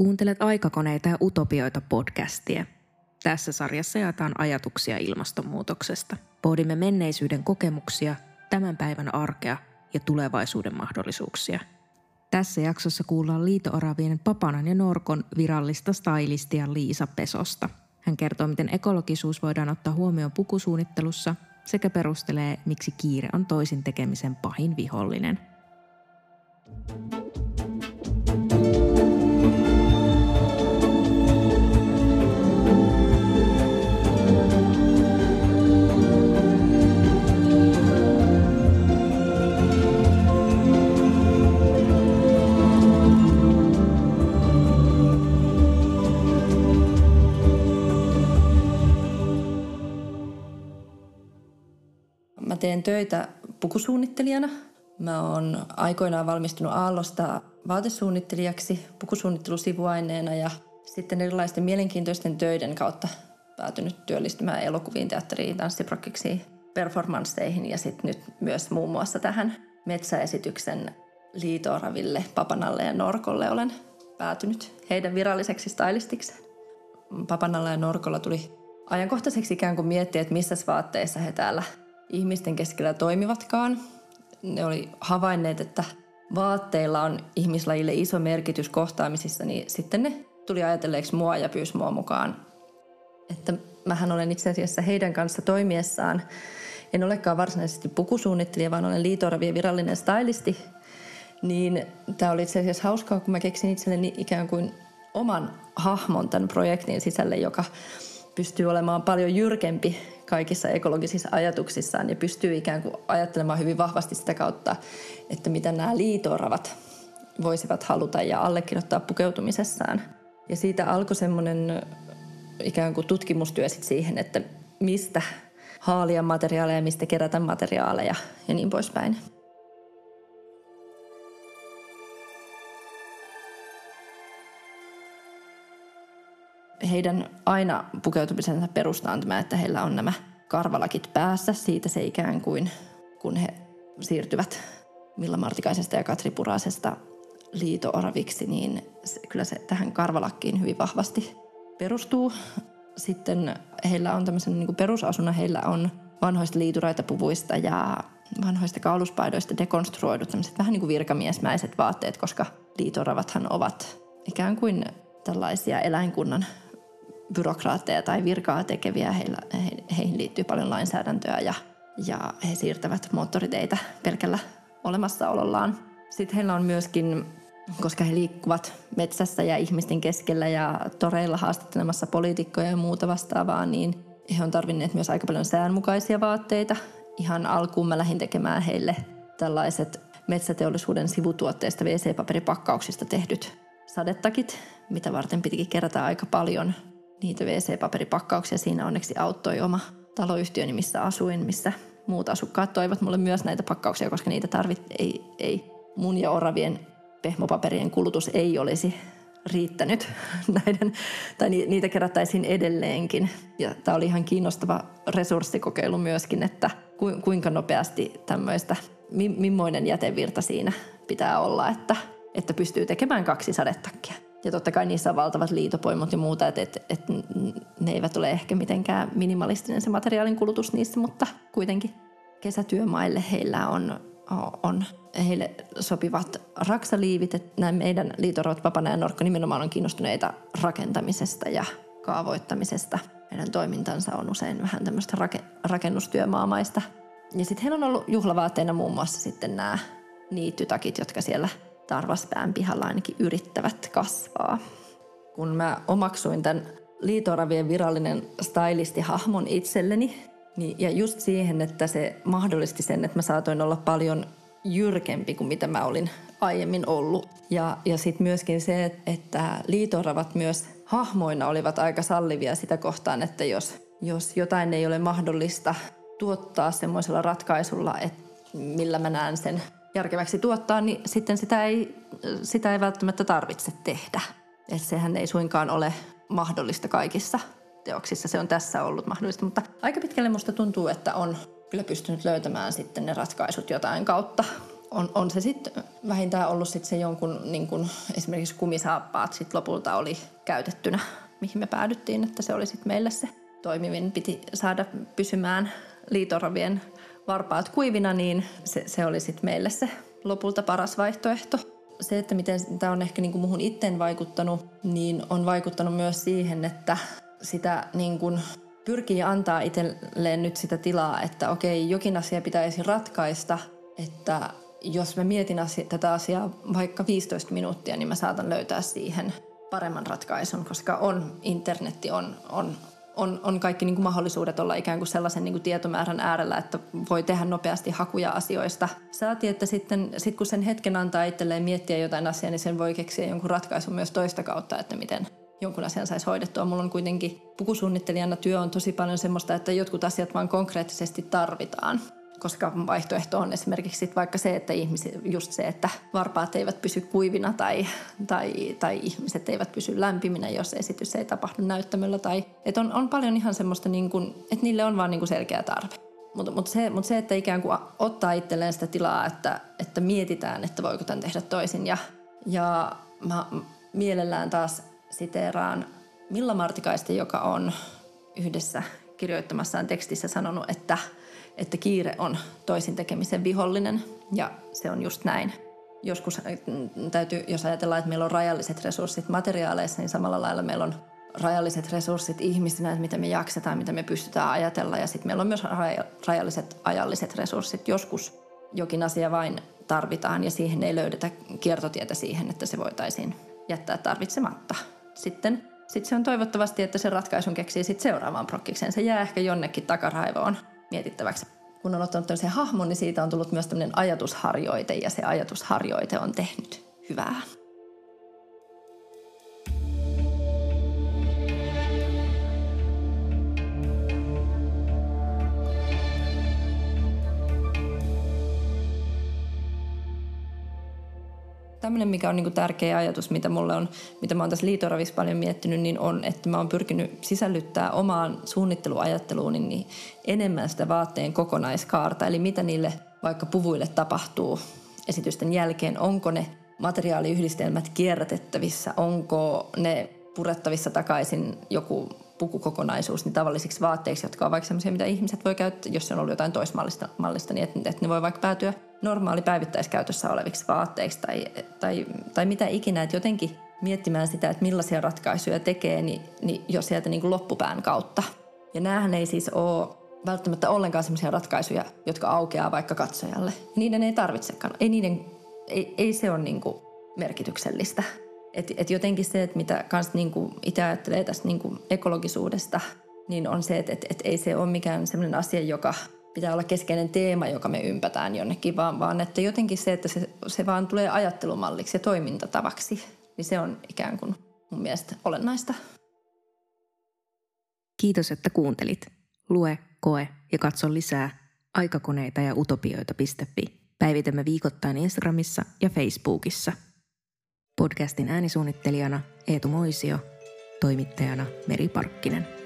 Kuuntelet aikakoneita ja utopioita podcastia. Tässä sarjassa jaetaan ajatuksia ilmastonmuutoksesta. Pohdimme menneisyyden kokemuksia, tämän päivän arkea ja tulevaisuuden mahdollisuuksia. Tässä jaksossa kuullaan liitooravien Papanan ja Norkon virallista stylistia Liisa Pesosta. Hän kertoo, miten ekologisuus voidaan ottaa huomioon pukusuunnittelussa sekä perustelee, miksi kiire on toisin tekemisen pahin vihollinen – Mä teen töitä pukusuunnittelijana. Mä oon aikoinaan valmistunut Aallosta vaatesuunnittelijaksi pukusuunnittelusivuaineena ja sitten erilaisten mielenkiintoisten töiden kautta päätynyt työllistymään elokuviin, teatteriin, tanssiprokkiksi, performansseihin ja sitten nyt myös muun muassa tähän metsäesityksen liitooraville, Papanalle ja Norkolle olen päätynyt heidän viralliseksi stylistikseen. Papanalla ja Norkolla tuli ajankohtaiseksi ikään kuin miettiä, että missä vaatteissa he täällä ihmisten keskellä toimivatkaan. Ne oli havainneet, että vaatteilla on ihmislajille iso merkitys kohtaamisissa, niin sitten ne tuli ajatelleeksi mua ja pyysi mua mukaan. Että mähän olen itse asiassa heidän kanssa toimiessaan, en olekaan varsinaisesti pukusuunnittelija, vaan olen liitoravien virallinen stylisti. Niin tämä oli itse asiassa hauskaa, kun mä keksin itselleni ikään kuin oman hahmon tämän projektin sisälle, joka pystyy olemaan paljon jyrkempi kaikissa ekologisissa ajatuksissaan ja pystyy ikään kuin ajattelemaan hyvin vahvasti sitä kautta, että mitä nämä liitoravat voisivat haluta ja allekirjoittaa pukeutumisessaan. Ja siitä alkoi semmoinen ikään kuin tutkimustyö sit siihen, että mistä haalia materiaaleja, mistä kerätä materiaaleja ja niin poispäin. Heidän aina pukeutumisensa perustaan tämä, että heillä on nämä karvalakit päässä. Siitä se ikään kuin, kun he siirtyvät Milla Martikaisesta ja Katri Purasesta liito-oraviksi, niin se, kyllä se tähän karvalakkiin hyvin vahvasti perustuu. Sitten heillä on tämmöisen niin perusasuna, heillä on vanhoista liituraitapuvuista ja vanhoista kauluspaidoista dekonstruoidut tämmöiset vähän niin kuin virkamiesmäiset vaatteet, koska liitoravathan ovat ikään kuin tällaisia eläinkunnan byrokraatteja tai virkaa tekeviä. Heillä, he, heihin liittyy paljon lainsäädäntöä ja, ja he siirtävät moottoriteitä pelkällä olemassaolollaan. Sitten heillä on myöskin, koska he liikkuvat metsässä ja ihmisten keskellä ja toreilla haastattelemassa poliitikkoja ja muuta vastaavaa, niin he on tarvinneet myös aika paljon säänmukaisia vaatteita. Ihan alkuun mä lähdin tekemään heille tällaiset metsäteollisuuden sivutuotteista WC-paperipakkauksista tehdyt sadetakit, mitä varten pitikin kerätä aika paljon niitä WC-paperipakkauksia. Siinä onneksi auttoi oma taloyhtiöni, missä asuin, missä muut asukkaat toivat mulle myös näitä pakkauksia, koska niitä tarvit, ei, ei mun ja oravien pehmopaperien kulutus ei olisi riittänyt näiden, tai niitä kerättäisiin edelleenkin. Ja tämä oli ihan kiinnostava resurssikokeilu myöskin, että kuinka nopeasti tämmöistä, millainen jätevirta siinä pitää olla, että, että pystyy tekemään kaksi sadetakkia. Ja totta kai niissä on valtavat liitopoimut ja muuta, että et, et ne eivät ole ehkä mitenkään minimalistinen se materiaalin kulutus niissä, mutta kuitenkin kesätyömaille heillä on, on heille sopivat raksaliivit. Että nämä meidän liitorot Papana ja Norkko nimenomaan on kiinnostuneita rakentamisesta ja kaavoittamisesta. Meidän toimintansa on usein vähän tämmöistä rakennustyömaamaista. Ja sitten heillä on ollut juhlavaatteina muun muassa sitten nämä niittytakit, jotka siellä – Tarvaspään pihalla ainakin yrittävät kasvaa. Kun mä omaksuin tämän liitoravien virallinen stylistihahmon itselleni, niin, ja just siihen, että se mahdollisti sen, että mä saatoin olla paljon jyrkempi kuin mitä mä olin aiemmin ollut. Ja, ja sitten myöskin se, että liitoravat myös hahmoina olivat aika sallivia sitä kohtaan, että jos, jos jotain ei ole mahdollista tuottaa semmoisella ratkaisulla, että millä mä näen sen järkeväksi tuottaa, niin sitten sitä ei, sitä ei välttämättä tarvitse tehdä. Et sehän ei suinkaan ole mahdollista kaikissa teoksissa. Se on tässä ollut mahdollista, mutta aika pitkälle musta tuntuu, että on kyllä pystynyt löytämään sitten ne ratkaisut jotain kautta. on, on se sitten vähintään ollut sit se jonkun niin kun, esimerkiksi kumisaappaat sit lopulta oli käytettynä, mihin me päädyttiin, että se oli sitten meille se toimivin. Piti saada pysymään liitoravien varpaat kuivina, niin se, se oli sitten meille se lopulta paras vaihtoehto. Se, että miten tämä on ehkä niin kuin muhun itteen vaikuttanut, niin on vaikuttanut myös siihen, että sitä niin kuin pyrkii antaa itselleen nyt sitä tilaa, että okei, jokin asia pitäisi ratkaista, että jos mä mietin asia, tätä asiaa vaikka 15 minuuttia, niin mä saatan löytää siihen paremman ratkaisun, koska on internetti, on, on, on, on kaikki niin kuin mahdollisuudet olla ikään kuin sellaisen niin kuin tietomäärän äärellä, että voi tehdä nopeasti hakuja asioista. Saati, että sitten sit kun sen hetken antaa itselleen miettiä jotain asiaa, niin sen voi keksiä jonkun ratkaisun myös toista kautta, että miten jonkun asian saisi hoidettua. Mulla on kuitenkin pukusuunnittelijana työ on tosi paljon semmoista, että jotkut asiat vaan konkreettisesti tarvitaan koska vaihtoehto on esimerkiksi sit vaikka se, että ihmiset, just se, että varpaat eivät pysy kuivina tai, tai, tai ihmiset eivät pysy lämpiminä, jos esitys ei tapahdu näyttämöllä. Tai, että on, on paljon ihan semmoista, niin että niille on vaan niin kuin selkeä tarve. Mutta mut se, mut se, että ikään kuin ottaa itselleen sitä tilaa, että, että mietitään, että voiko tämän tehdä toisin. Ja, ja mä mielellään taas siteeraan Milla Martikaista, joka on yhdessä kirjoittamassaan tekstissä sanonut, että – että kiire on toisin tekemisen vihollinen ja se on just näin. Joskus äh, täytyy, jos ajatellaan, että meillä on rajalliset resurssit materiaaleissa, niin samalla lailla meillä on rajalliset resurssit ihmisinä, että mitä me jaksetaan, mitä me pystytään ajatella. Ja sitten meillä on myös rajalliset ajalliset resurssit. Joskus jokin asia vain tarvitaan ja siihen ei löydetä kiertotietä siihen, että se voitaisiin jättää tarvitsematta. Sitten sitten se on toivottavasti, että se ratkaisun keksii sitten seuraavaan prokkikseen. Se jää ehkä jonnekin takaraivoon mietittäväksi. Kun on ottanut tämmöisen hahmon, niin siitä on tullut myös tämmöinen ajatusharjoite ja se ajatusharjoite on tehnyt hyvää. Tämmöinen, mikä on niin tärkeä ajatus, mitä mulle on, mitä mä oon tässä liitoravissa paljon miettinyt, niin on, että mä oon pyrkinyt sisällyttää omaan suunnitteluajatteluun niin enemmän sitä vaatteen kokonaiskaarta, eli mitä niille vaikka puvuille tapahtuu esitysten jälkeen, onko ne materiaaliyhdistelmät kierrätettävissä, onko ne purettavissa takaisin joku pukukokonaisuus niin tavallisiksi vaatteiksi, jotka on vaikka sellaisia, mitä ihmiset voi käyttää, jos se on ollut jotain toismallista, mallista, niin että, että ne voi vaikka päätyä normaali päivittäiskäytössä oleviksi vaatteiksi tai, tai, tai mitä ikinä, että jotenkin miettimään sitä, että millaisia ratkaisuja tekee, niin, niin jo sieltä niin kuin loppupään kautta. Ja näähän ei siis ole välttämättä ollenkaan sellaisia ratkaisuja, jotka aukeaa vaikka katsojalle. Niiden ei tarvitsekaan. Ei, niiden, ei, ei se ole niin kuin merkityksellistä. Et, et jotenkin se, että mitä kans niinku itse ajattelee tästä niinku ekologisuudesta, niin on se, että et, et ei se ole mikään sellainen asia, joka pitää olla keskeinen teema, joka me ympätään jonnekin, vaan, vaan että jotenkin se, että se, se vaan tulee ajattelumalliksi ja toimintatavaksi, niin se on ikään kuin mun mielestä olennaista. Kiitos, että kuuntelit. Lue, koe ja katso lisää aikakoneita ja utopioita.fi. Päivitämme viikoittain Instagramissa ja Facebookissa – Podcastin äänisuunnittelijana Eetu Moisio, toimittajana Meri Parkkinen.